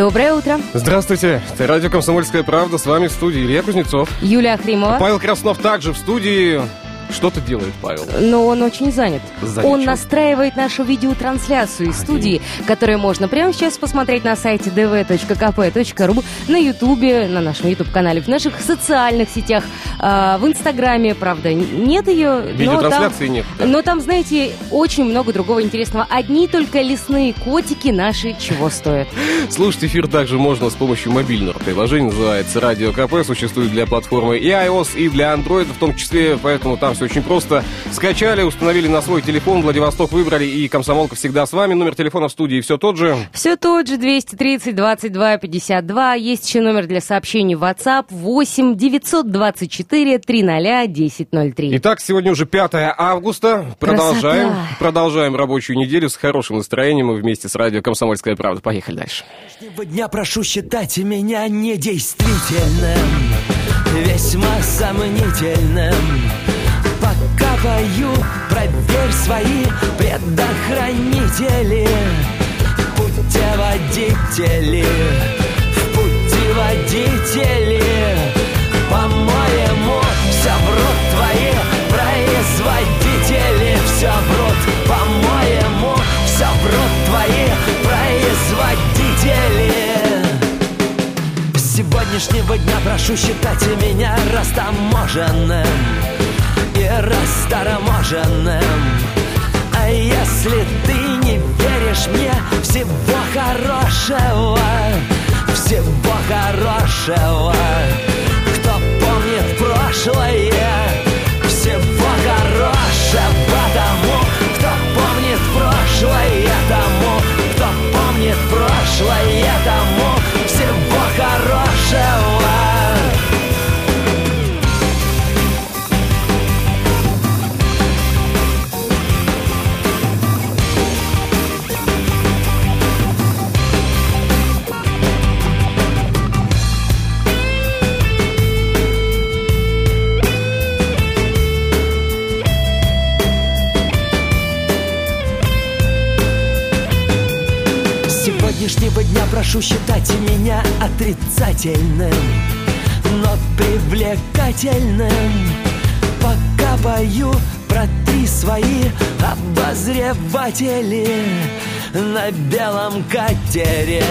Доброе утро. Здравствуйте. Это радио «Комсомольская правда». С вами в студии Илья Кузнецов. Юлия Ахримова. Павел Краснов также в студии. Что-то делает, Павел. Но он очень занят. Занят он настраивает нашу видеотрансляцию из студии, которую можно прямо сейчас посмотреть на сайте dv.kp.ru, на ютубе, на нашем ютуб-канале, в наших социальных сетях, а, в инстаграме, правда, нет ее. но там- Видеотрансляции нет. да. Но там, знаете, очень много другого интересного. Одни только лесные котики наши чего стоят. Слушать эфир также можно с помощью мобильного приложения. Называется «Радио КП». Существует для платформы и iOS, и для Android в том числе. Поэтому там все очень просто. Скачали, установили на свой телефон. Владивосток выбрали. И «Комсомолка» всегда с вами. Номер телефона в студии все тот же. Все тот же 230 22 52. Есть еще номер для сообщений в WhatsApp 8 924 300 1003. Итак, сегодня уже 5 августа. Продолжаем. Красота. Продолжаем рабочую неделю с хорошим настроением. Мы вместе с радио «Комсомольская правда». Поехали дальше. Дня прошу считать меня недействительным, весьма сомнительным. Пою, проверь свои предохранители, путеводители, в путеводители. По-моему, все врут твои производители, все врут, по-моему, все врут твои производители. Сегодняшнего дня прошу считать меня растаможенным и растаможенным. А если ты не веришь мне, всего хорошего, всего хорошего. Кто помнит прошлое, всего хорошего тому, кто помнит прошлое тому, кто помнит прошлое тому, прошу считать меня отрицательным, но привлекательным. Пока пою, протри свои обозреватели на белом катере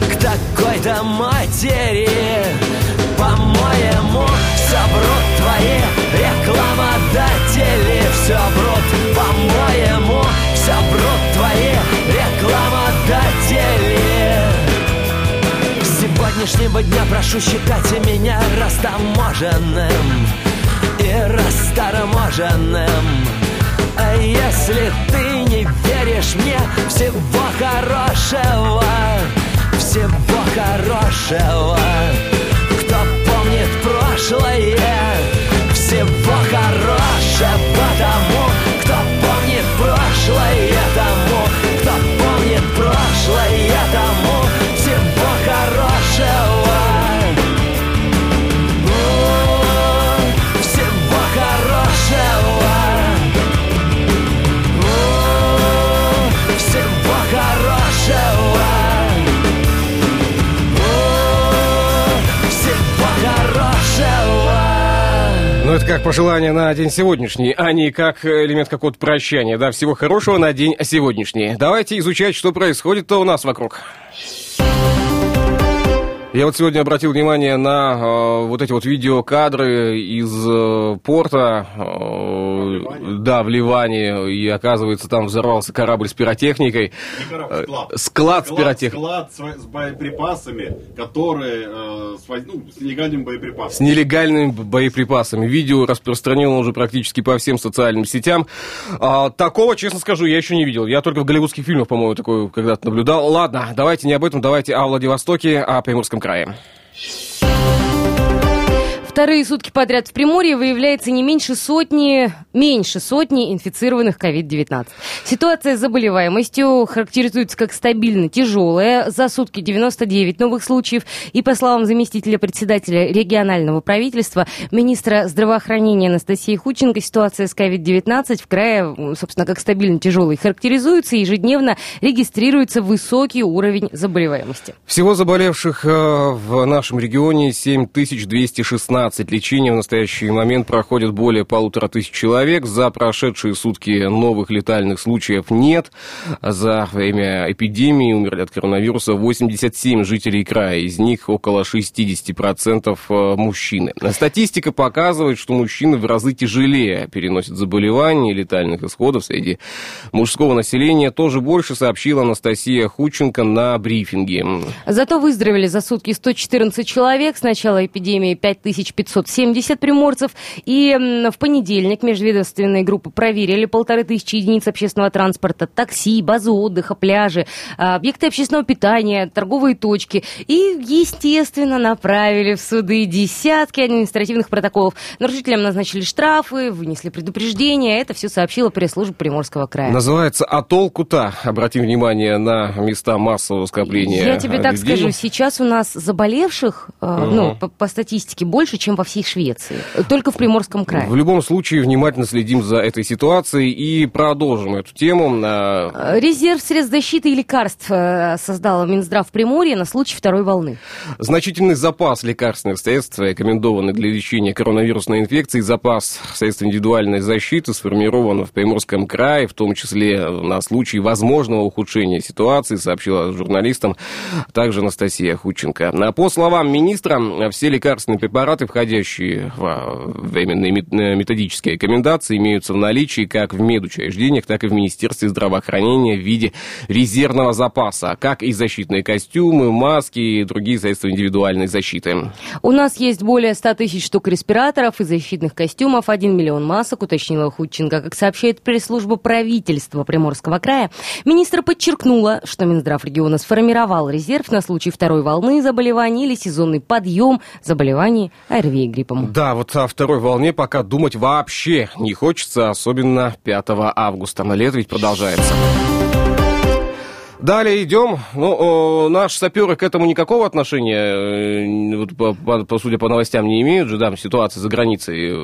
к такой-то матери. По-моему, все врут твои рекламодатели, все врут, по-моему, все врут твои рекламодатели. Сегодняшнего дня прошу считать меня растаможенным и расторможенным. А если ты не веришь мне, всего хорошего, всего хорошего. Кто помнит прошлое, всего хорошего тому, кто помнит прошлое тому, как пожелание на день сегодняшний, а не как элемент какого-то прощания. Да, всего хорошего на день сегодняшний. Давайте изучать, что происходит-то у нас вокруг. Я вот сегодня обратил внимание на э, вот эти вот видеокадры из э, порта, э, да, в Ливане, и оказывается там взорвался корабль с пиротехникой. Корабль, Э, склад. Склад с пиротехникой. Склад с, с боеприпасами, которые э, с, ну, с нелегальными С боеприпасами. нелегальными боеприпасами. Видео распространено уже практически по всем социальным сетям. А, такого, честно скажу, я еще не видел. Я только в голливудских фильмах, по-моему, такое когда-то наблюдал. Ладно, давайте не об этом, давайте о Владивостоке, о Приморском крае. Вторые сутки подряд в Приморье выявляется не меньше сотни, меньше сотни инфицированных COVID-19. Ситуация с заболеваемостью характеризуется как стабильно тяжелая. За сутки 99 новых случаев. И по словам заместителя председателя регионального правительства, министра здравоохранения Анастасии Хученко, ситуация с COVID-19 в крае, собственно, как стабильно тяжелой характеризуется. Ежедневно регистрируется высокий уровень заболеваемости. Всего заболевших э, в нашем регионе 7216. Лечение в настоящий момент проходит более полутора тысяч человек. За прошедшие сутки новых летальных случаев нет. За время эпидемии умерли от коронавируса 87 жителей края. Из них около 60% э, мужчины. Статистика показывает, что мужчины в разы тяжелее переносят заболевания и летальных исходов среди мужского населения. Тоже больше сообщила Анастасия Хученко на брифинге. Зато выздоровели за сутки 114 человек. С начала эпидемии 5570 приморцев. И в понедельник межведомственные группы проверили полторы тысячи единиц общественного транспорта, такси, базы отдыха, пляжи, а, объекты общественного питания, торговые точки. И, естественно, направили в суды десятки административных протоколов. Нарушителям назначили штрафы, вынесли предупреждения. Это все сообщила пресс-служба Приморского края. Называется «А толку-то?» Обратим внимание на места массового скопления Я тебе так людей. скажу, сейчас у нас заболевших, э, ну, по, по статистике, больше, чем во всей Швеции. Только в Приморском крае. В любом случае, внимательно следим за этой ситуацией и продолжим эту тему. А, Э, Резерв средств защиты и лекарств э, создала Минздрав Приморья на случай второй волны. Значительный запас лекарственных средств, рекомендованных для лечения коронавирусной инфекции, запас средств индивидуальной защиты сформирован в Приморском крае, в том числе на случай возможного ухудшения ситуации, сообщила журналистам также Анастасия Худченко. По словам министра, все лекарственные препараты, входящие в временные мет- методические рекомендации, имеются в наличии как в медучреждениях, так и в Министерстве здравоохранения в виде резервного запаса, как и защитные костюмы, маски и другие средства индивидуальной защиты. У нас есть более 100 тысяч штук респираторов и защитных костюмов, 1 миллион масок, уточнила Худченко. Как сообщает пресс-служба правительства Приморского края, министр подчеркнула, что Минздрав региона сформировал резерв на случай второй волны заболеваний или сезонный подъем заболеваний ОРВИ гриппом. Да, вот о второй волне пока думать вообще не хочется, особенно 5 августа. На лето ведь продолжается. Далее идем. Ну, о, наши саперы к этому никакого отношения, э, вот, по, по- судя по новостям, не имеют же, да, ситуация за границей э,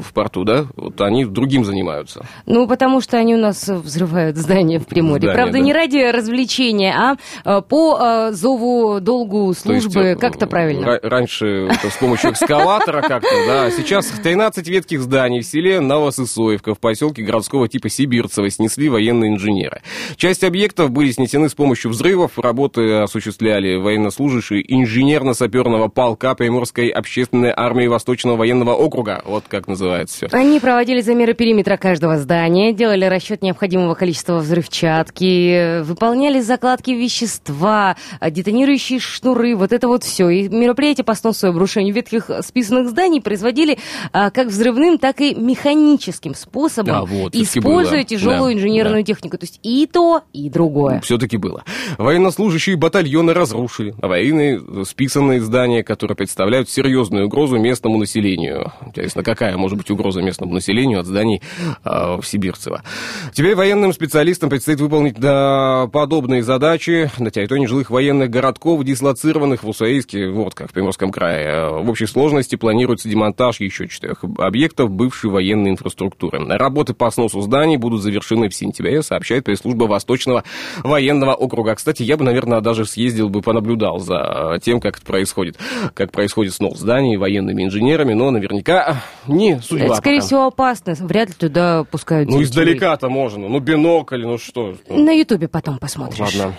в порту, да? Вот они другим занимаются. Ну, потому что они у нас взрывают здания в Приморье. Здания, Правда, да. не ради развлечения, а э, по э, зову долгу есть, службы. э, как это правильно? ра- раньше это с помощью экскаватора как-то, да. Сейчас 13 ветких зданий в селе Новосысоевка в поселке городского типа Сибирцево снесли военные инженеры. Часть объектов были снесены с помощью взрывов. Работы осуществляли военнослужащие инженерно-саперного полка Приморской общественной армии Восточного военного округа. Вот как называется все. Они проводили замеры периметра каждого здания, делали расчет необходимого количества взрывчатки, выполняли закладки вещества, детонирующие шнуры, вот это вот все. И мероприятия по сносу и обрушению ветхих списанных зданий производили а, как взрывным, так и механическим способом, Да, вот, используя было. тяжелую Да, инженерную технику. То есть и то, и другое. Все-таки было. Военнослужащие батальоны разрушили аварийные э, списанные здания, которые представляют серьезную угрозу местному населению. Интересно, какая может быть угроза местному населению от зданий э, в Сибирцево? Теперь военным специалистам предстоит выполнить да, подобные задачи на территории жилых военных городков, дислоцированных в Уссурийске, вот как в Приморском крае. В общей сложности планируется демонтаж еще четырех объектов бывшей военной инфраструктуры. Работы по сносу зданий будут завершены в сентябре, сообщает пресс-служба Восточного военного округа. Кстати, я бы, наверное, даже съездил бы, понаблюдал за тем, как это происходит, как происходит снос зданий военными инженерами, но наверняка не судьба. Это, скорее пока. всего, опасно. Вряд ли туда пускают Ну, издалека-то можно. Ну, бинокль, ну что. ну, На Ютубе потом посмотришь. Ладно.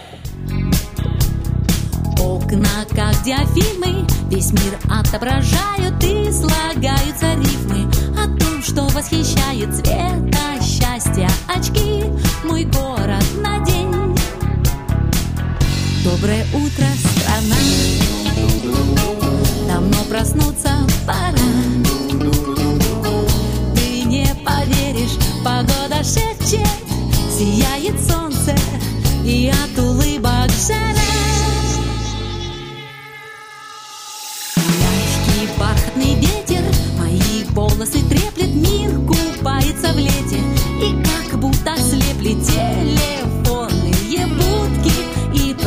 Окна, как диафильмы, весь мир отображают и слагаются рифмы о том, что восхищает цвета счастья очки. Мой город на день. Доброе утро, страна. Давно проснуться пора. Ты не поверишь, погода шепчет, сияет солнце, и от улыбок жара. Мягкий бархатный ветер, мои волосы треплет, мир купается в лете, и как будто слеп телефонные будто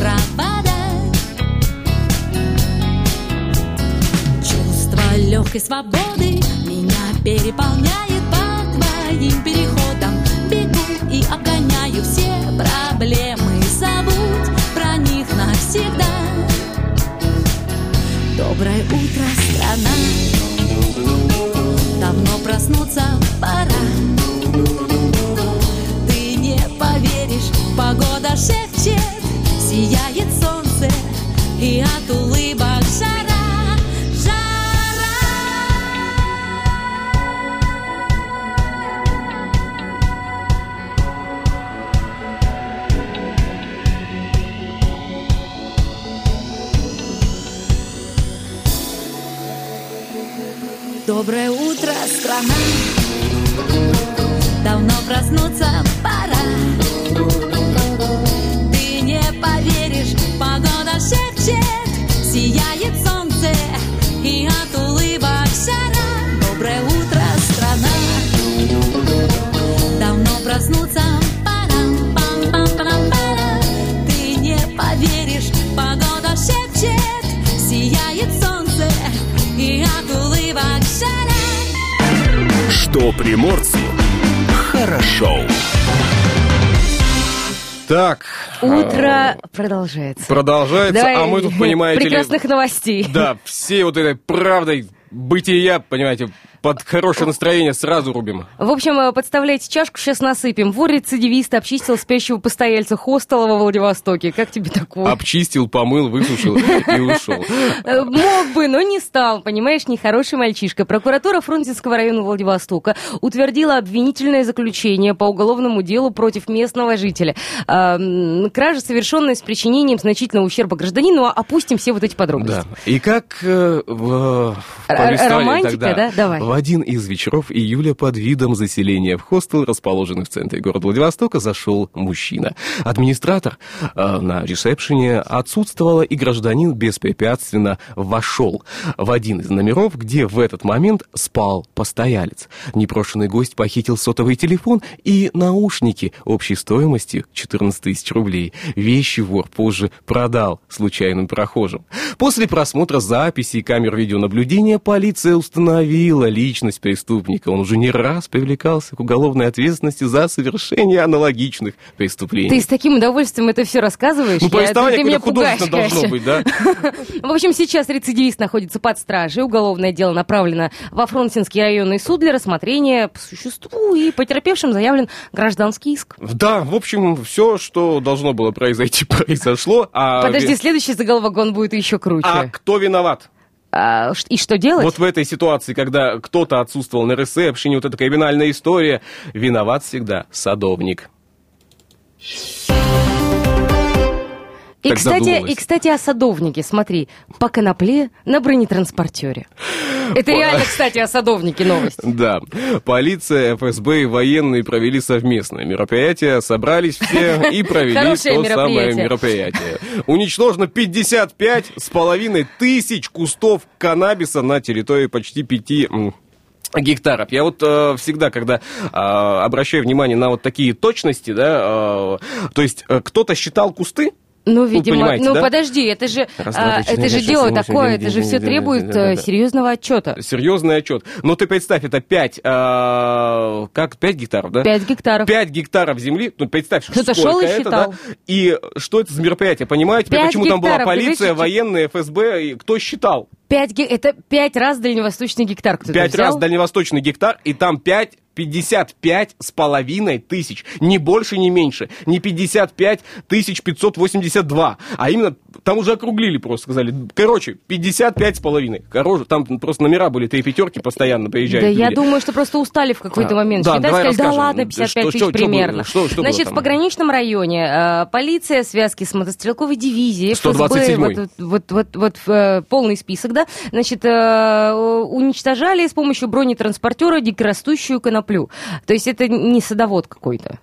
провода. Чувство легкой свободы меня переполняет по твоим Так. Утро а, продолжается. Продолжается, Давай а мы тут, понимаете ли... прекрасных новостей. Да, все вот этой правдой бытия, понимаете, под хорошее настроение сразу рубим. В общем, э, подставляйте чашку, сейчас насыпем. Вор-рецидивист обчистил спящего постояльца хостела во Владивостоке. Как тебе такое? Обчистил, помыл, высушил и ушел. Э, Мог бы, но не стал, понимаешь, нехороший мальчишка. Прокуратура Фрунзенского района Владивостока утвердила обвинительное заключение по уголовному делу против местного жителя. М, Кража, совершенная с причинением значительного ущерба гражданину, а опустим все вот эти подробности. Да. И как э, в, в повествовании романтика, тогда, да? Давай. Один из вечеров июля под видом заселения в хостел, расположенный в центре города Владивостока, зашел мужчина. Администратор э, на ресепшене отсутствовала, и гражданин беспрепятственно вошел в один из номеров, где в этот момент спал постоялец. Непрошенный гость похитил сотовый телефон и наушники общей стоимостью 14 тысяч рублей. Вещи вор позже продал случайным прохожим. После просмотра записей камер видеонаблюдения полиция установила личность преступника. Он уже не раз привлекался к уголовной ответственности за совершение аналогичных преступлений. Ты с таким удовольствием это все рассказываешь? Ну, Я- повествование ты меня пугаешь, должно конечно. быть, да? В общем, сейчас рецидивист находится под стражей. Уголовное дело направлено во Фрунзенский районный суд для рассмотрения по существу, и потерпевшим заявлен гражданский иск. Да, в общем, все, что должно было произойти, произошло. А Подожди, следующий заголовок, он будет еще круче. А кто виноват? А, и что делать? Вот в этой ситуации, когда кто-то отсутствовал на ресепшене, вот эта криминальная история, виноват всегда садовник. И, так кстати, задумалась. и, кстати, о садовнике. Смотри, по конопле на бронетранспортере. Это реально, кстати, о садовнике новость. Да, полиция, ФСБ и военные провели совместное мероприятие, собрались все и провели то самое мероприятие. Уничтожено 55 с половиной тысяч кустов каннабиса на территории почти пяти гектаров. Я вот э, всегда, когда э, обращаю внимание на вот такие точности, да, э, то есть э, кто-то считал кусты, Ну, видимо, ну да? подожди, это же, а, это же дело такое, это же все требует э, серьезного отчета. серьезный отчет. Но ты представь, это 5, как 5 гектаров, да? 5 гектаров. 5 гектаров земли, ну представь, Кто-то шел и это, считал. да? И что это за мероприятие, понимаете? Почему там была гектаров, полиция, военные, ФСБ, и кто считал? Пять ге- Это пять раз дальневосточный гектар кто-то 5 взял. раз дальневосточный гектар, и там 5 55 с половиной тысяч, не больше, не меньше, не 55 тысяч 582, а именно, там уже округлили просто, сказали, короче, 55 с половиной, Короче, там просто номера были, три пятерки постоянно приезжают Да я люди. думаю, что просто устали в какой-то А, момент да, считать, давай сказали, да ладно, Да 55 что- тысяч что- примерно. Что- что Значит, в пограничном районе э, полиция, связки с мотострелковой дивизией, ФСБ, 127-й. вот, вот, вот, вот, э, полный список, да, значит, э, уничтожали с помощью бронетранспортера дикорастущую коноплю. То есть это не садовод какой-то.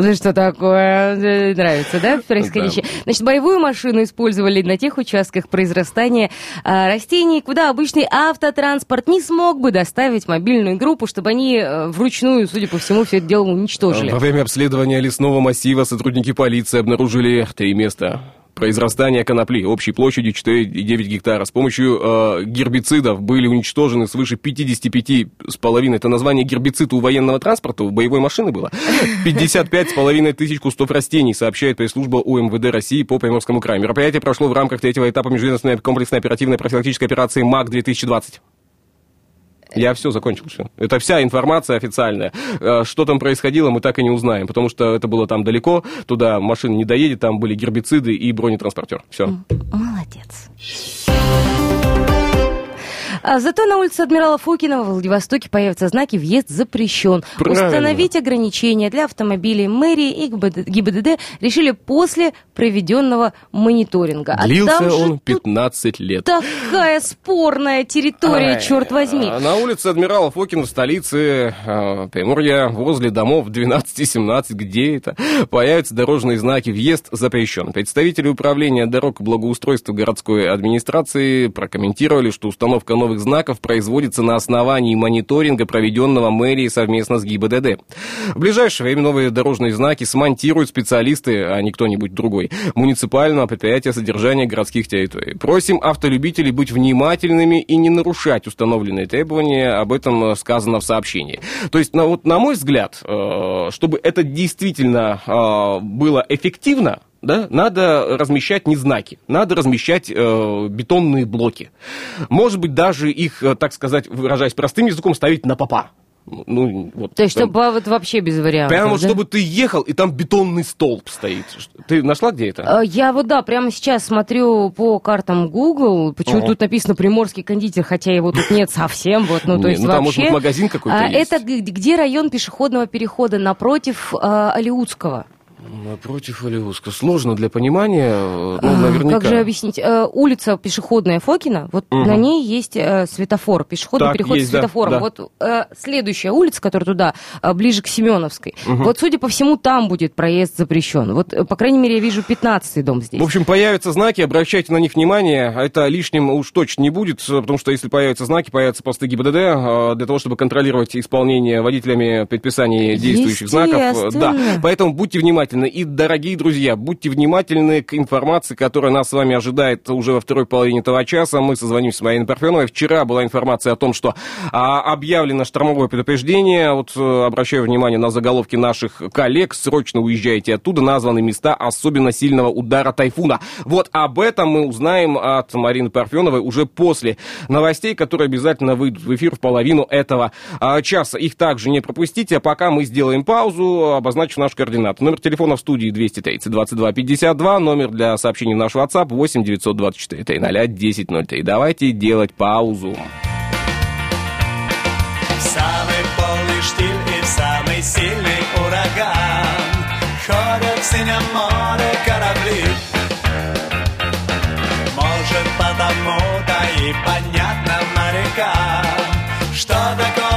Ну что такое? Нравится, да, происходящее? Значит, боевую машину использовали на тех участках произрастания а, растений, куда обычный автотранспорт не смог бы доставить мобильную группу, чтобы они э, вручную, судя по всему, все это дело уничтожили. Во время обследования лесного массива сотрудники полиции обнаружили три места произрастания конопли общей площадью 4,9 гектара. С помощью э, гербицидов были уничтожены свыше 55,5, это название гербицид у военного транспорта, у боевой машины было, 55,5 тысяч кустов растений, сообщает пресс-служба УМВД России по Приморскому краю. Мероприятие прошло в рамках третьего этапа межведомственной комплексной оперативной профилактической операции МАК-2020. Я все закончил. Все. Это вся информация официальная. Э, Что там происходило, мы так и не узнаем, потому что это было там далеко, туда машина не доедет, там были гербициды и бронетранспортер. Все. Молодец. А зато на улице адмирала Фокина во Владивостоке появятся знаки «Въезд запрещен». Правильно. Установить ограничения для автомобилей мэрии и ГИБДД решили после проведенного мониторинга. А Длился же он тут 15 лет. такая спорная территория, Ай, черт возьми. а На улице Адмирала Фокина в столице э, Приморья, возле домов 12 и 17, где это, появятся дорожные знаки «Въезд запрещен». Представители управления дорог благоустройства городской администрации прокомментировали, что установка новых знаков производится на основании мониторинга, проведенного мэрией совместно с ГИБДД. В ближайшее время новые дорожные знаки смонтируют специалисты, а не кто-нибудь другой, муниципального предприятия содержания городских территорий. Просим автолюбителей быть внимательными и не нарушать установленные требования, об этом э, сказано в сообщении. То есть, на, вот, на мой взгляд, э, чтобы это действительно э, было эффективно, да, надо размещать не знаки, надо размещать э, бетонные блоки. Может быть, даже их, э, так сказать, выражаясь простым языком, ставить на попа. Ну, вот, То есть, прям- чтобы вот вообще без вариантов. Прямо да? чтобы ты ехал, и там бетонный столб стоит. Ты нашла где это? А, Я вот, да, прямо сейчас смотрю по картам Google, почему тут написано «Приморский кондитер», хотя его тут нет совсем, вот, ну, то есть ну, там, может вообще... быть, магазин какой-то А, есть. Это где район пешеходного перехода напротив а, Алиутского. Напротив Алиуска. Сложно для понимания, э, ну, А, наверняка. Как же объяснить? Э, Улица пешеходная Фокина, вот Мгм. на ней есть э, светофор, пешеходный Так, переход есть, с да, светофором. да. Вот э, следующая улица, которая туда, ближе к Семеновской, Мгм. вот, судя по всему, там будет проезд запрещен. Вот, по крайней мере, я вижу 15-й дом здесь. В общем, появятся знаки, обращайте на них внимание. Это лишним уж точно не будет, потому что если появятся знаки, появятся посты ГИБДД для того, чтобы контролировать исполнение водителями предписаний действующих знаков. Да, поэтому будьте внимательны. И, дорогие друзья, будьте внимательны к информации, которая нас с вами ожидает уже во второй половине этого часа. Мы созвонимся с Мариной Парфеновой. Вчера была информация о том, что а, объявлено штормовое предупреждение. Вот э, обращаю внимание на заголовки наших коллег. Срочно уезжайте оттуда. Названы места особенно сильного удара тайфуна. Вот об этом мы узнаем от Марины Парфеновой уже после новостей, которые обязательно выйдут в эфир в половину этого а, часа. Их также не пропустите. А пока мы сделаем паузу, обозначу наш координат. Номер телефона в студии 230 22 52. Номер для сообщений в наш WhatsApp 8 924 300 1003. Давайте делать паузу. Самый полный штиль и самый сильный ураган Ходят в синем море корабли Может потому-то и понятно морякам Что такое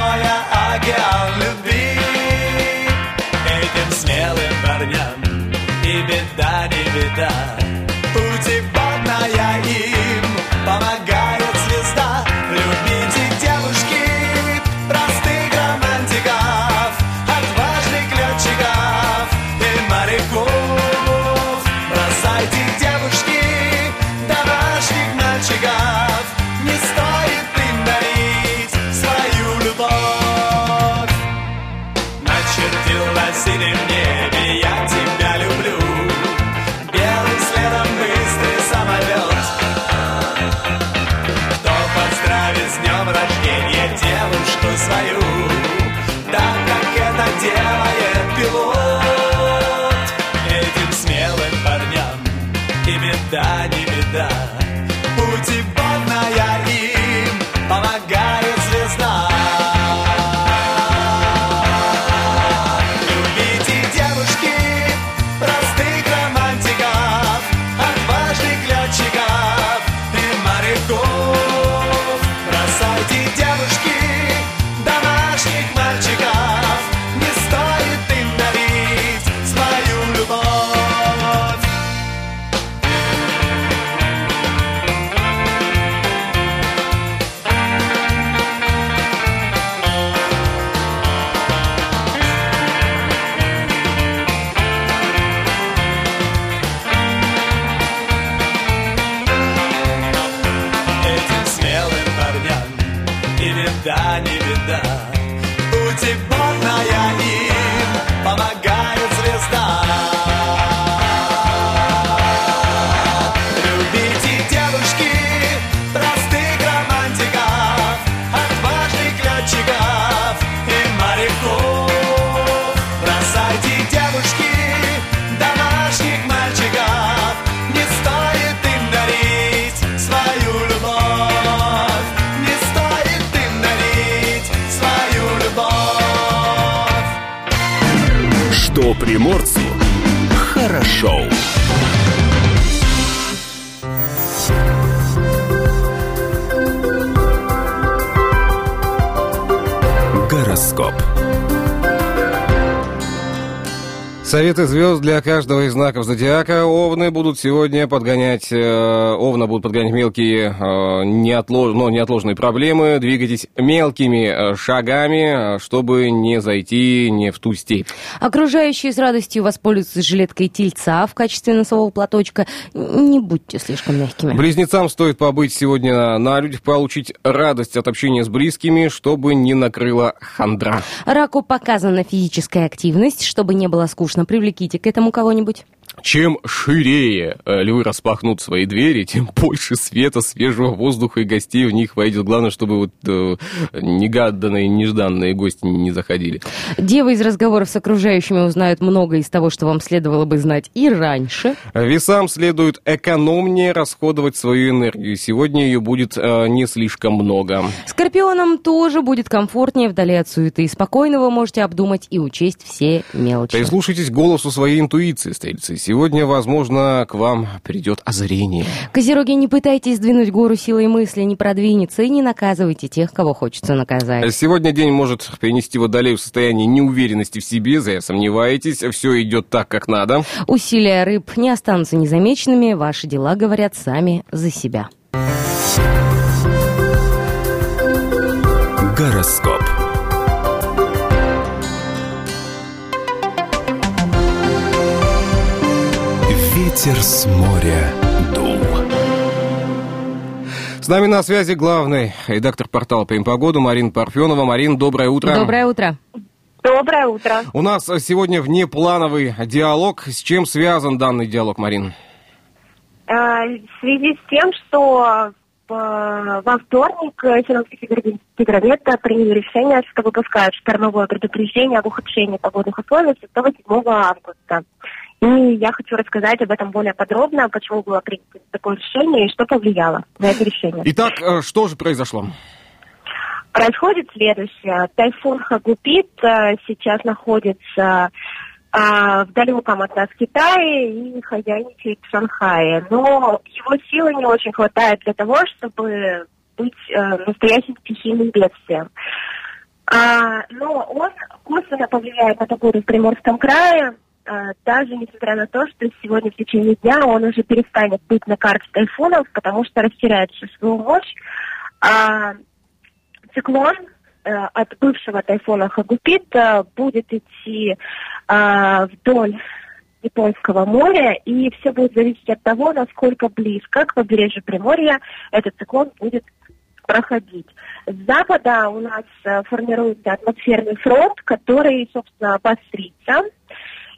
die. Что приморцу хорошо. Советы звезд для каждого из знаков зодиака. Овны будут сегодня подгонять, э, овна будут подгонять мелкие, э, неотлож, но неотложные проблемы. Двигайтесь мелкими э, шагами, э, чтобы не зайти не в ту степь. Окружающие с радостью воспользуются жилеткой тельца в качестве носового платочка. Не будьте слишком мягкими. Близнецам стоит побыть сегодня на людях, получить радость от общения с близкими, чтобы не накрыла хандра. Раку показана физическая активность, чтобы не было скучно. Привлеките к этому кого-нибудь. Чем ширее э, львы распахнут свои двери, тем больше света, свежего воздуха и гостей в них войдет. Главное, чтобы вот э, негаданные, нежданные гости не заходили. Девы из разговоров с окружающими узнают много из того, что вам следовало бы знать и раньше. Весам следует экономнее расходовать свою энергию. Сегодня ее будет э, не слишком много. Скорпионам тоже будет комфортнее вдали от суеты. Спокойно вы можете обдумать и учесть все мелочи. Прислушайтесь голосу своей интуиции, стрельцы. Сегодня, возможно, к вам придет озарение. Козероги, не пытайтесь сдвинуть гору силой мысли, не продвинется и не наказывайте тех, кого хочется наказать. Сегодня день может принести водолею в состояние неуверенности в себе, зря сомневаетесь, все идет так, как надо. Усилия рыб не останутся незамеченными, ваши дела говорят сами за себя. Гороскоп. Ветер с моря дул. С нами на связи главный редактор портала «Прим погоду» Марина Парфенова. Марин, доброе утро. Доброе утро. Доброе утро. У нас сегодня внеплановый диалог. С чем связан данный диалог, Марин? Э, В связи с тем, что э, во вторник э, Синовский гидромет принял решение, что выпускают штормовое предупреждение об ухудшении погодных условий 6 7 августа. И я хочу рассказать об этом более подробно, почему было принято такое решение и что повлияло на это решение. Итак, э, что же произошло? Происходит следующее. Тайфун Хагупит э, сейчас находится э, в далеком от нас Китае и хозяйничает в Шанхае. Но его силы не очень хватает для того, чтобы быть настоящим стихийным бедствием. А, но он косвенно повлияет на погоду в Приморском крае, даже несмотря на то, что сегодня в течение дня он уже перестанет быть на карте тайфунов, потому что растеряет всю свою мощь. А, циклон э, от бывшего тайфуна Хагупит э, будет идти э, вдоль Японского моря, и все будет зависеть от того, насколько близко к побережью Приморья этот циклон будет проходить. С запада у нас э, формируется атмосферный фронт, который, собственно, обострится.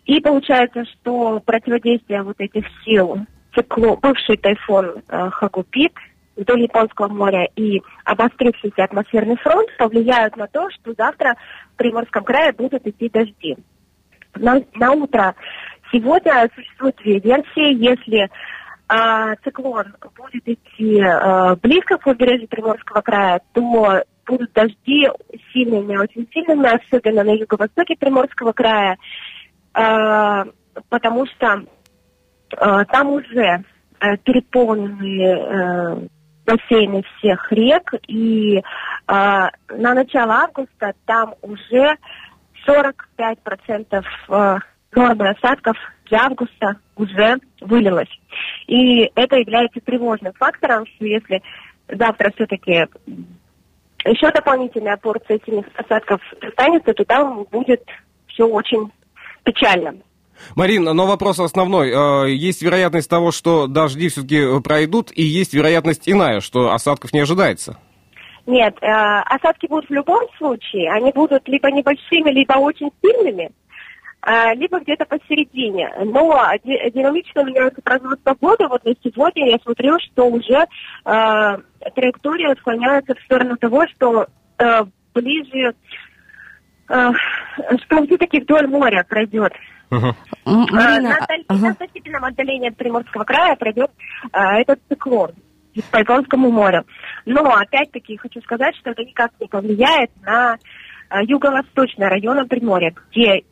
И получается, что противодействие вот этих сил, цикло, бывший тайфун э, Хагупит вдоль Японского моря и обострившийся атмосферный фронт повлияют на то, что завтра в Приморском крае будут идти дожди. На, на утро сегодня существует две версии. Если а, циклон будет идти а, близко к побережью Приморского края, то будут дожди сильными, очень сильными, особенно на юго-востоке Приморского края, потому что а, там уже э, переполнены э, бассейны всех рек, и на начало августа там уже 45% э, нормы осадков для августа уже вылилось. И это является тревожным фактором, что если завтра все-таки еще дополнительная порция сильных осадков останется, то там будет все очень печально. Марин, но вопрос основной. Э, Есть вероятность того, что дожди все-таки пройдут, и есть вероятность иная, что осадков не ожидается. Нет, э, осадки будут в любом случае. Они будут либо небольшими, либо очень сильными, э, либо где-то посередине. Но ди- динамично меняется прогноз погоды. Вот на сегодня я смотрю, что уже э, траектория склоняется в сторону того, что ближе, что все-таки вдоль моря пройдет. Э, Марина, на, а- ага. на значительном отдалении от Приморского края пройдет э, этот циклон по Японскому морю. Но, опять-таки, хочу сказать, что это никак не повлияет на э, юго-восточные районы Приморья, где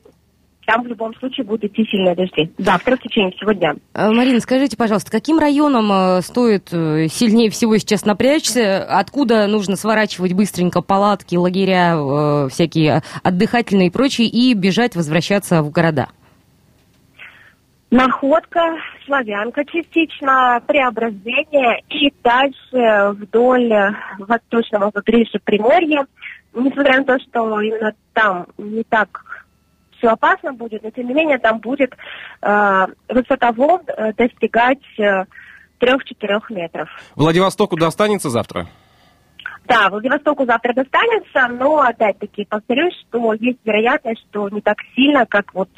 там в любом случае будут идти сильные дожди. Завтра в течение всего дня. Э, Марина, скажите, пожалуйста, каким районам э, стоит э, сильнее всего сейчас напрячься? Откуда нужно сворачивать быстренько палатки, лагеря, всякие отдыхательные и прочие, и бежать, возвращаться в города? Находка, Славянка частично, Преображение и дальше вдоль восточного побережья Приморья. Несмотря на то, что именно там не так все опасно будет, но тем не менее там будет э, высота волн э, достигать э, 3-4 метров. Владивостоку достанется завтра? Да, Владивостоку завтра достанется, но опять-таки повторюсь, что есть вероятность, что не так сильно, как вот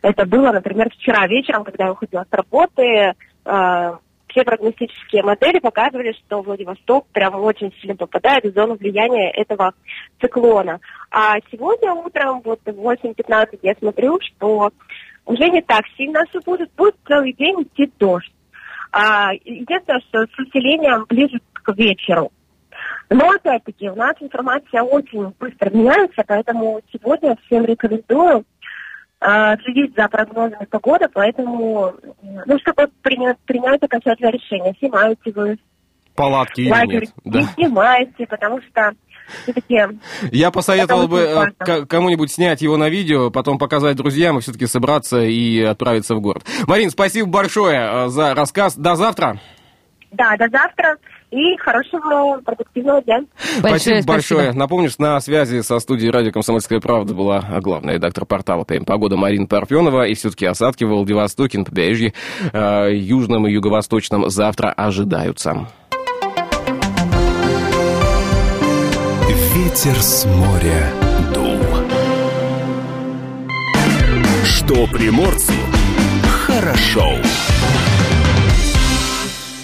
это было, например, вчера вечером, когда я уходила с работы. э, все прогностические модели показывали, что Владивосток прям очень сильно попадает в зону влияния этого циклона. А сегодня утром, вот в 8.15 я смотрю, что уже не так сильно все будет, будет целый день идти дождь. А, единственное, что с усилением ближе к вечеру. Но опять-таки у нас информация очень быстро меняется, поэтому сегодня всем рекомендую следить за прогнозами погоды, поэтому, ну, чтобы принять, принять окончательное решение, снимаете вы Палатки или лагерь, нет? не Да. снимаете, потому что все-таки Я посоветовал бы к- кому-нибудь снять его на видео, потом показать друзьям и все-таки собраться и отправиться в город. Марин, спасибо большое э, за рассказ. До завтра. Да, до завтра и хорошего продуктивного дня. Большое спасибо большое. Напомню, что на связи со студией радио «Комсомольская правда» была главная редактор портала ТМ Погода Марина Парфенова. И все-таки осадки в Владивостоке, на побережье э, южном и юго-восточном завтра ожидаются. Ветер с моря дул. Что приморцу хорошо.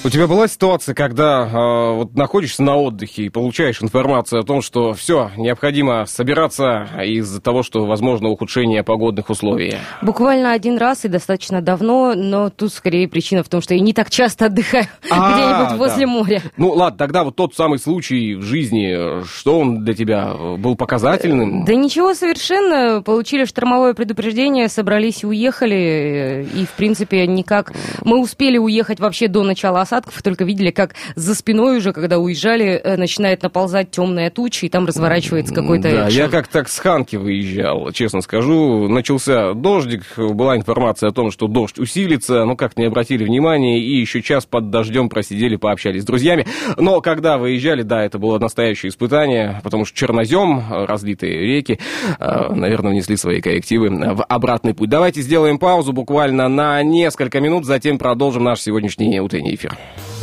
У тебя была ситуация, когда э, вот находишься на отдыхе и получаешь информацию о том, что все, необходимо собираться из-за того, что возможно ухудшение погодных условий? Буквально один раз и достаточно давно, но тут скорее причина в том, что я не так часто отдыхаю А, где-нибудь да. возле моря. Ну ладно, тогда вот тот самый случай в жизни, э, что он для тебя э, был показательным? Да ничего совершенно. Получили штормовое предупреждение, собрались и уехали. э, И, в принципе, никак... Мы успели уехать вообще до начала осадков, только видели, как за спиной уже, когда уезжали, э, начинает наползать темная туча, и там разворачивается какой-то... Да, экшен. я как так с Ханки выезжал, честно скажу. Начался дождик, была информация о том, что дождь усилится, но как не обратили внимания, и еще час под дождем просидели, пообщались с друзьями. Но когда выезжали, да, это было настоящее испытание, потому что чернозем, разлитые реки, э, наверное, внесли свои коррективы в обратный путь. Давайте сделаем паузу буквально на несколько минут, затем продолжим наш сегодняшний утренний эфир. Шила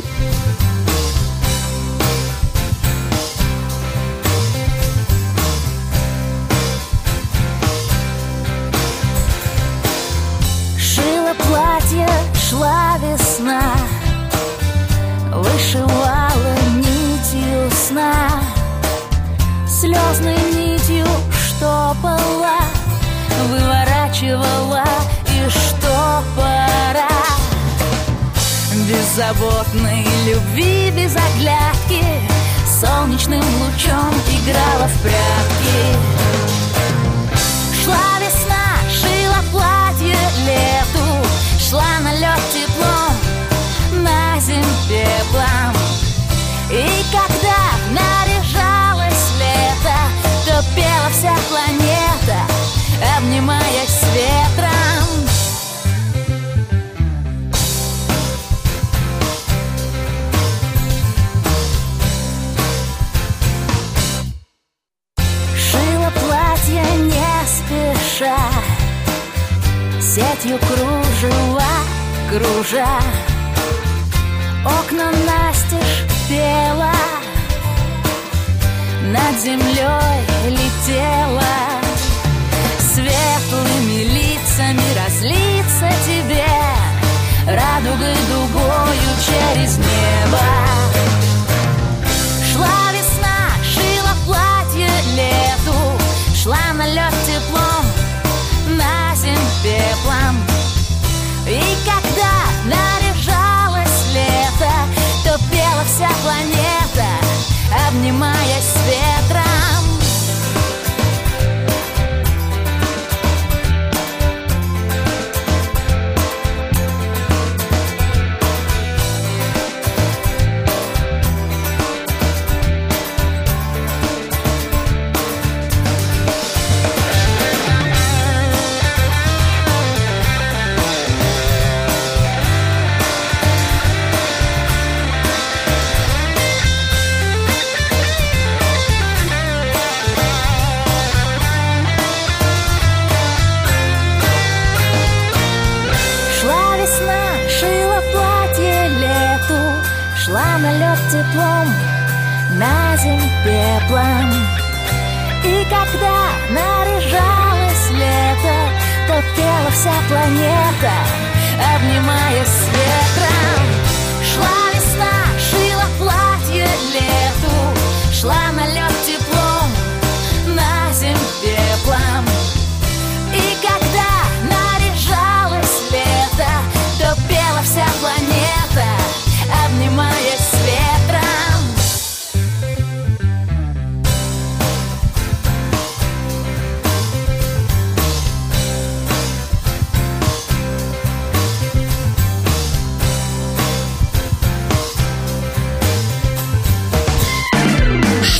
Беззаботной любви без оглядки Солнечным лучом играла в прятки. Шла весна, шила платье лету Шла на лед теплом, на зим пеплом. И когда наряжалось лето То пела вся планета, обнимаясь Сетью кружева кружа. Окна настежь пела над землей летела. Светлыми лицами разлиться тебе Радугой дугою через небо. Шла весна, шила платье лету Шла на лед пеплом. И когда наряжалось лето То пела вся планета, обнимаясь с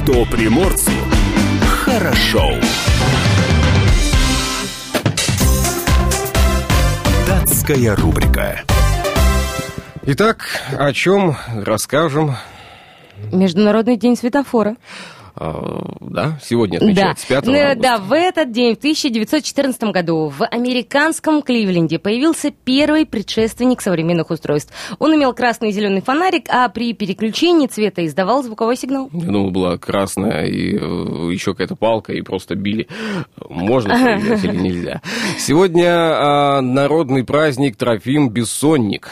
Что приморцу хорошо. Датская рубрика. Итак, о чем расскажем? Международный день светофора. А, да, сегодня отмечается, 5 Ну, августа. да, в этот день, в 1914 году, в американском Кливленде появился первый предшественник современных устройств. Он имел красный и зеленый фонарик, а при переключении цвета издавал звуковой сигнал. Я думал, была красная и э, еще какая-то палка, и просто били. Можно или нельзя? Сегодня а, народный праздник Трофим Бессонник.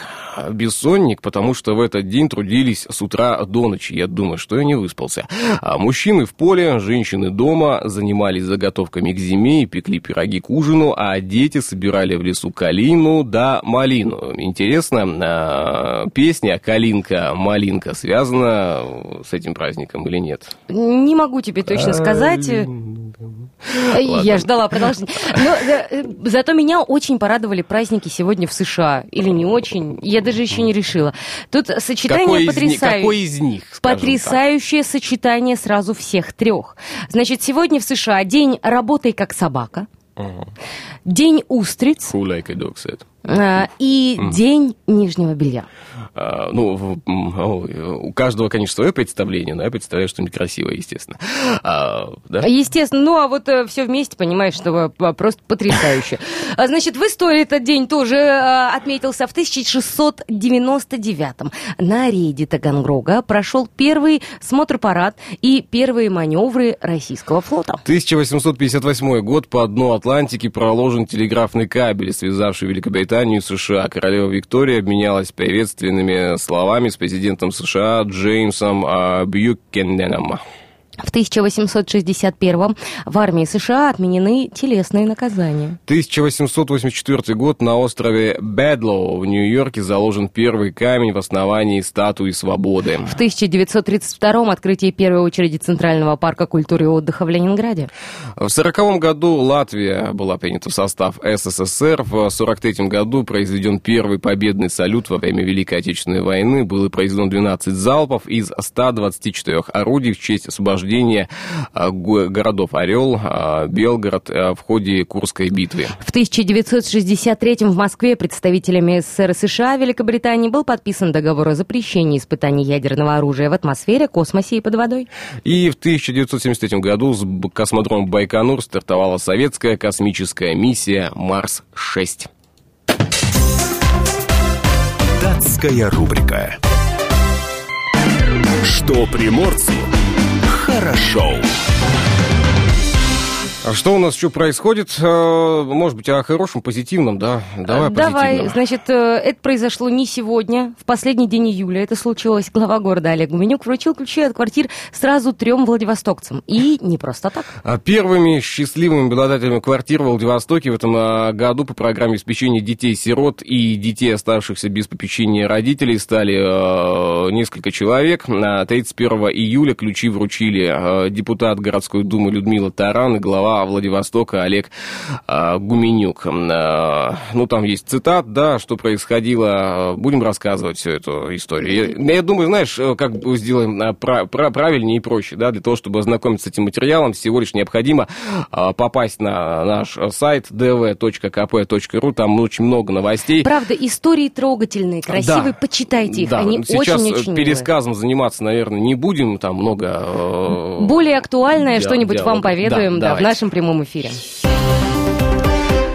Бессонник, потому что в этот день трудились с утра до ночи. Я думаю, что я не выспался. А мужчины в поле, женщины дома занимались заготовками к зиме и пекли пироги к ужину, а дети собирали в лесу калину да малину. Интересно, а, песня «Калинка, малинка» связана с этим праздником или нет? Не могу тебе точно сказать. Э, Я ждала продолжения. Но э, зато меня очень порадовали праздники сегодня в США. Или не очень. Я даже еще не решила. Тут сочетание потрясающее. какой из них? так? Потрясающее сочетание сразу всех трех. Значит, сегодня в США день «Работай как собака», день устриц Who like a dog said. а, и день нижнего белья. А, ну, у каждого, конечно, свое представление, но я представляю что-нибудь красивое, естественно. А, да? Естественно, ну а вот все вместе, понимаешь, что э, просто потрясающе. А, Значит, в истории этот день тоже э, отметился в 1699-м. На рейде Таганрога прошел первый смотр-парад и первые маневры российского флота. 1858 год по дну Атлантики проложен телеграфный кабель, связавший Великобританию и США. Королева Виктория обменялась приветственными словами с президентом США Джеймсом а, Бьюкененом. В 1861-м в армии США отменены телесные наказания. 1884 год на острове Бедлоу в Нью-Йорке заложен первый камень в основании статуи свободы. В 1932-м открытие первой очереди Центрального парка культуры и отдыха в Ленинграде. В 1940 году Латвия была принята в состав СССР. В 1943 году произведен первый победный салют во время Великой Отечественной войны. Было произведено 12 залпов из 124 орудий в честь освобождения а, го- городов Орел, а, Белгород а, в ходе Курской битвы. В 1963-м в Москве представителями СССР и США Великобритании был подписан договор о запрещении испытаний ядерного оружия в атмосфере, космосе и под водой. И в 1973 году с космодрома Байконур стартовала советская космическая миссия «Марс-6». Датская рубрика. Что приморцу Хорошо. А что у нас еще происходит? Э, Может быть, о хорошем, позитивном, да? Давай, о Давай, значит, э, это произошло не сегодня, в последний день июля. Это случилось. Глава города Олег Гуменюк вручил ключи от квартир сразу трем владивостокцам. И не просто так. А Первыми счастливыми обладателями квартир в Владивостоке в этом году по программе обеспечения детей-сирот и детей, оставшихся без попечения родителей, стали э, несколько человек. На 31 июля ключи вручили э, депутат городской думы Людмила Таран и глава Владивостока Олег э, Гуменюк. Э, ну, там есть цитат, да, что происходило. Будем рассказывать всю эту историю. Я, я думаю, знаешь, э, как сделаем э, пра- пра- правильнее и проще, да, для того, чтобы ознакомиться с этим материалом, всего лишь необходимо э, попасть на наш сайт dv.kp.ru, там очень много новостей. Правда, истории трогательные, красивые. Да. Почитайте их. Да, Они сейчас очень-очень милые. пересказом заниматься, наверное, не будем, там много... э, Более актуальное Диалог- что-нибудь вам диалога. поведаем Да, да, в давайте. Нашем прямом эфире.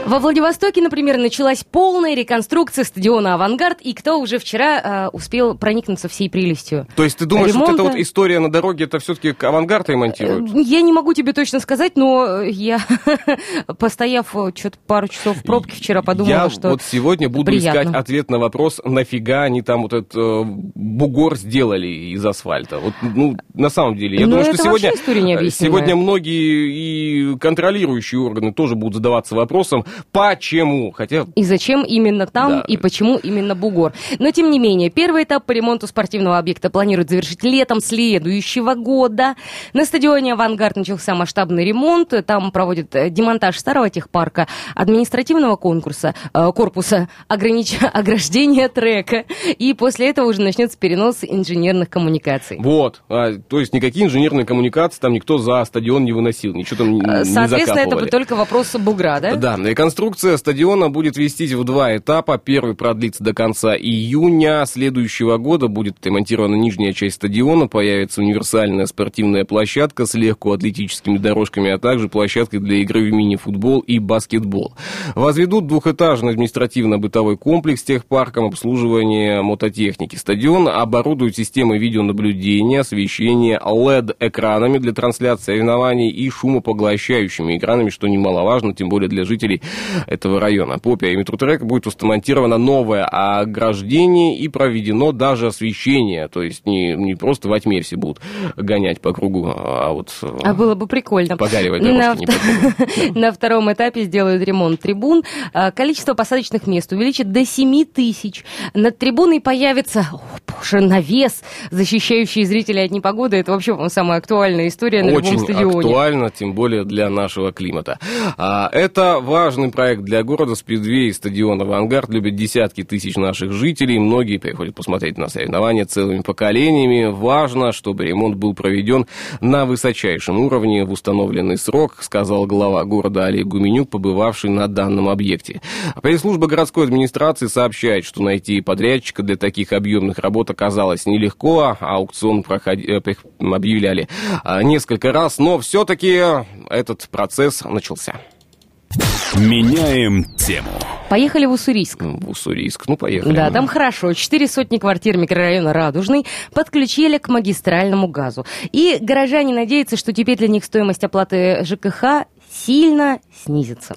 Во Владивостоке, например, началась полная реконструкция стадиона «Авангард», и кто уже вчера э, успел проникнуться всей прелестью? То есть ты думаешь, вот эта ремонта. вот история на дороге, это все-таки авангард ремонтируют? Э, Я не могу тебе точно сказать, но я, постояв что-то пару часов в пробке вчера, подумала, Я что вот сегодня буду приятно. искать ответ на вопрос, нафига они там вот этот э, бугор сделали из асфальта. Вот, ну, на самом деле, я Ну, думаю, что сегодня, сегодня многие и контролирующие органы тоже будут задаваться вопросом, почему, хотя И зачем именно там, Да. и почему именно бугор. Но, тем не менее, первый этап по ремонту спортивного объекта планируют завершить летом следующего года. На стадионе «Авангард» начался масштабный ремонт. Там проводят э, демонтаж старого техпарка, административного конкурса, э, корпуса, огранич... ограждения трека. И после этого уже начнется перенос инженерных коммуникаций. Вот, а, то есть никакие инженерные коммуникации там никто за стадион не выносил, ничего там не Э, Соответственно, это закапывали. только вопрос бугра, да? Да, реконструкция стадиона будет вестись в два этапа. Первый продлится до конца июня следующего года. Будет ремонтирована нижняя часть стадиона, появится универсальная спортивная площадка с легкоатлетическими дорожками, а также площадкой для игры в мини-футбол и баскетбол. Возведут двухэтажный административно-бытовой комплекс с техпарком обслуживания мототехники. Стадион оборудуют системой видеонаблюдения, освещения, LED-экранами для трансляции соревнований и шумопоглощающими экранами, что немаловажно, тем более для жителей этого района. По периметру трека будет установлено новое ограждение и проведено даже освещение. То есть не, не просто во тьме все будут гонять по кругу, а вот А было бы прикольно. погоривать На, по На втором этапе сделают ремонт трибун. А, Количество посадочных мест увеличат до 7 тысяч. Над трибуной появится, о, боже, навес, защищающий зрителей от непогоды. Это вообще, по-моему, самая актуальная история на любом Очень стадионе. актуально, тем более для нашего климата. А, это важный проект для города. Спидвей стадион «Авангард» любят десятки тысяч наших жителей. Многие приходят посмотреть на соревнования целыми поколениями. Важно, чтобы ремонт был проведен на высочайшем уровне в установленный срок, сказал глава города Олег Гуменюк, побывавший на данном объекте. Пресс-служба городской администрации сообщает, что найти подрядчика для таких объемных работ оказалось нелегко. Аукцион проходи- э, объявляли а, несколько раз, но все-таки этот процесс начался. Меняем тему. Поехали в Уссурийск. В Уссурийск. Ну, поехали. Да, там хорошо. Четыре сотни квартир микрорайона Радужный подключили к магистральному газу. И горожане надеются, что теперь для них стоимость оплаты ЖКХ сильно снизится.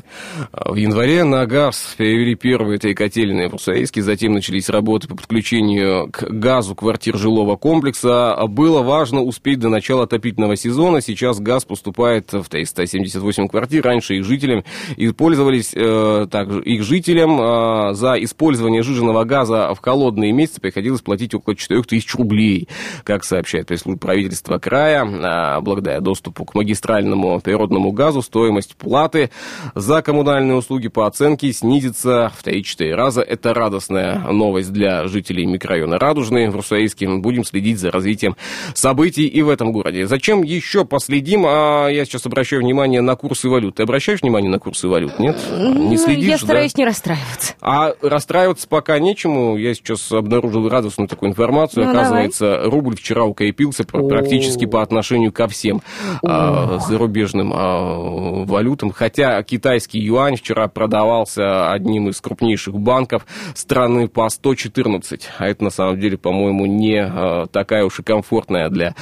В январе на газ перевели первые три котельные в Уссурийске, затем начались работы по подключению к газу квартир жилого комплекса. Было важно успеть до начала отопительного сезона. Сейчас газ поступает в 378 квартир. Раньше их жителям и пользовались э, также их жителям э, за использование жиженного газа в холодные месяцы приходилось платить около 4000 рублей. Как сообщает пресс-служба правительства края, э, благодаря доступу к магистральному природному газу стоимость платы за коммунальные услуги по оценке снизится в 3-4 раза. Это радостная новость для жителей микрорайона Радужный в Руссоиске. Будем следить за развитием событий и в этом городе. Зачем еще последим? А я сейчас обращаю внимание на курсы валют. Ты обращаешь внимание на курсы валют? Нет? Не Ну, следишь, Я да? стараюсь не расстраиваться. А расстраиваться пока нечему. Я сейчас обнаружил радостную такую информацию. Ну, Оказывается, рубль вчера укрепился практически по отношению ко всем а, зарубежным а, валютам. Хотя китайский юань вчера продавался одним из крупнейших банков страны по 114. А это на самом деле, по-моему, не э, такая уж и комфортная для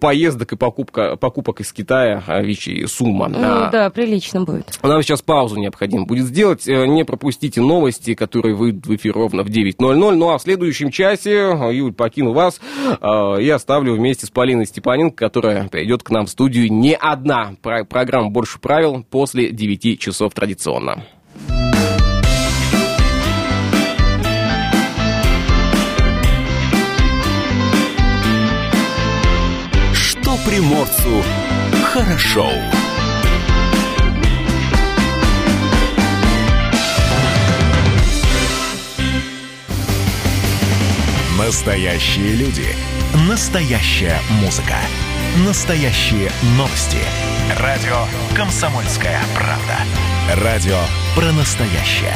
поездок и покупка, покупок из Китая вещи сумма. Ну а, да, прилично будет. Нам сейчас паузу необходимо будет сделать. Не пропустите новости, которые выйдут в эфир ровно в 9.00. Ну а в следующем часе, Юль, покину вас и оставлю вместе с Полиной Степаненко, которая придет к нам в студию не одна. Про программа «Больше правил» после 9 часов традиционно. Что приморцу хорошо. Настоящие люди. Настоящая музыка. Настоящие новости. Радио «Комсомольская правда». Радио про настоящее.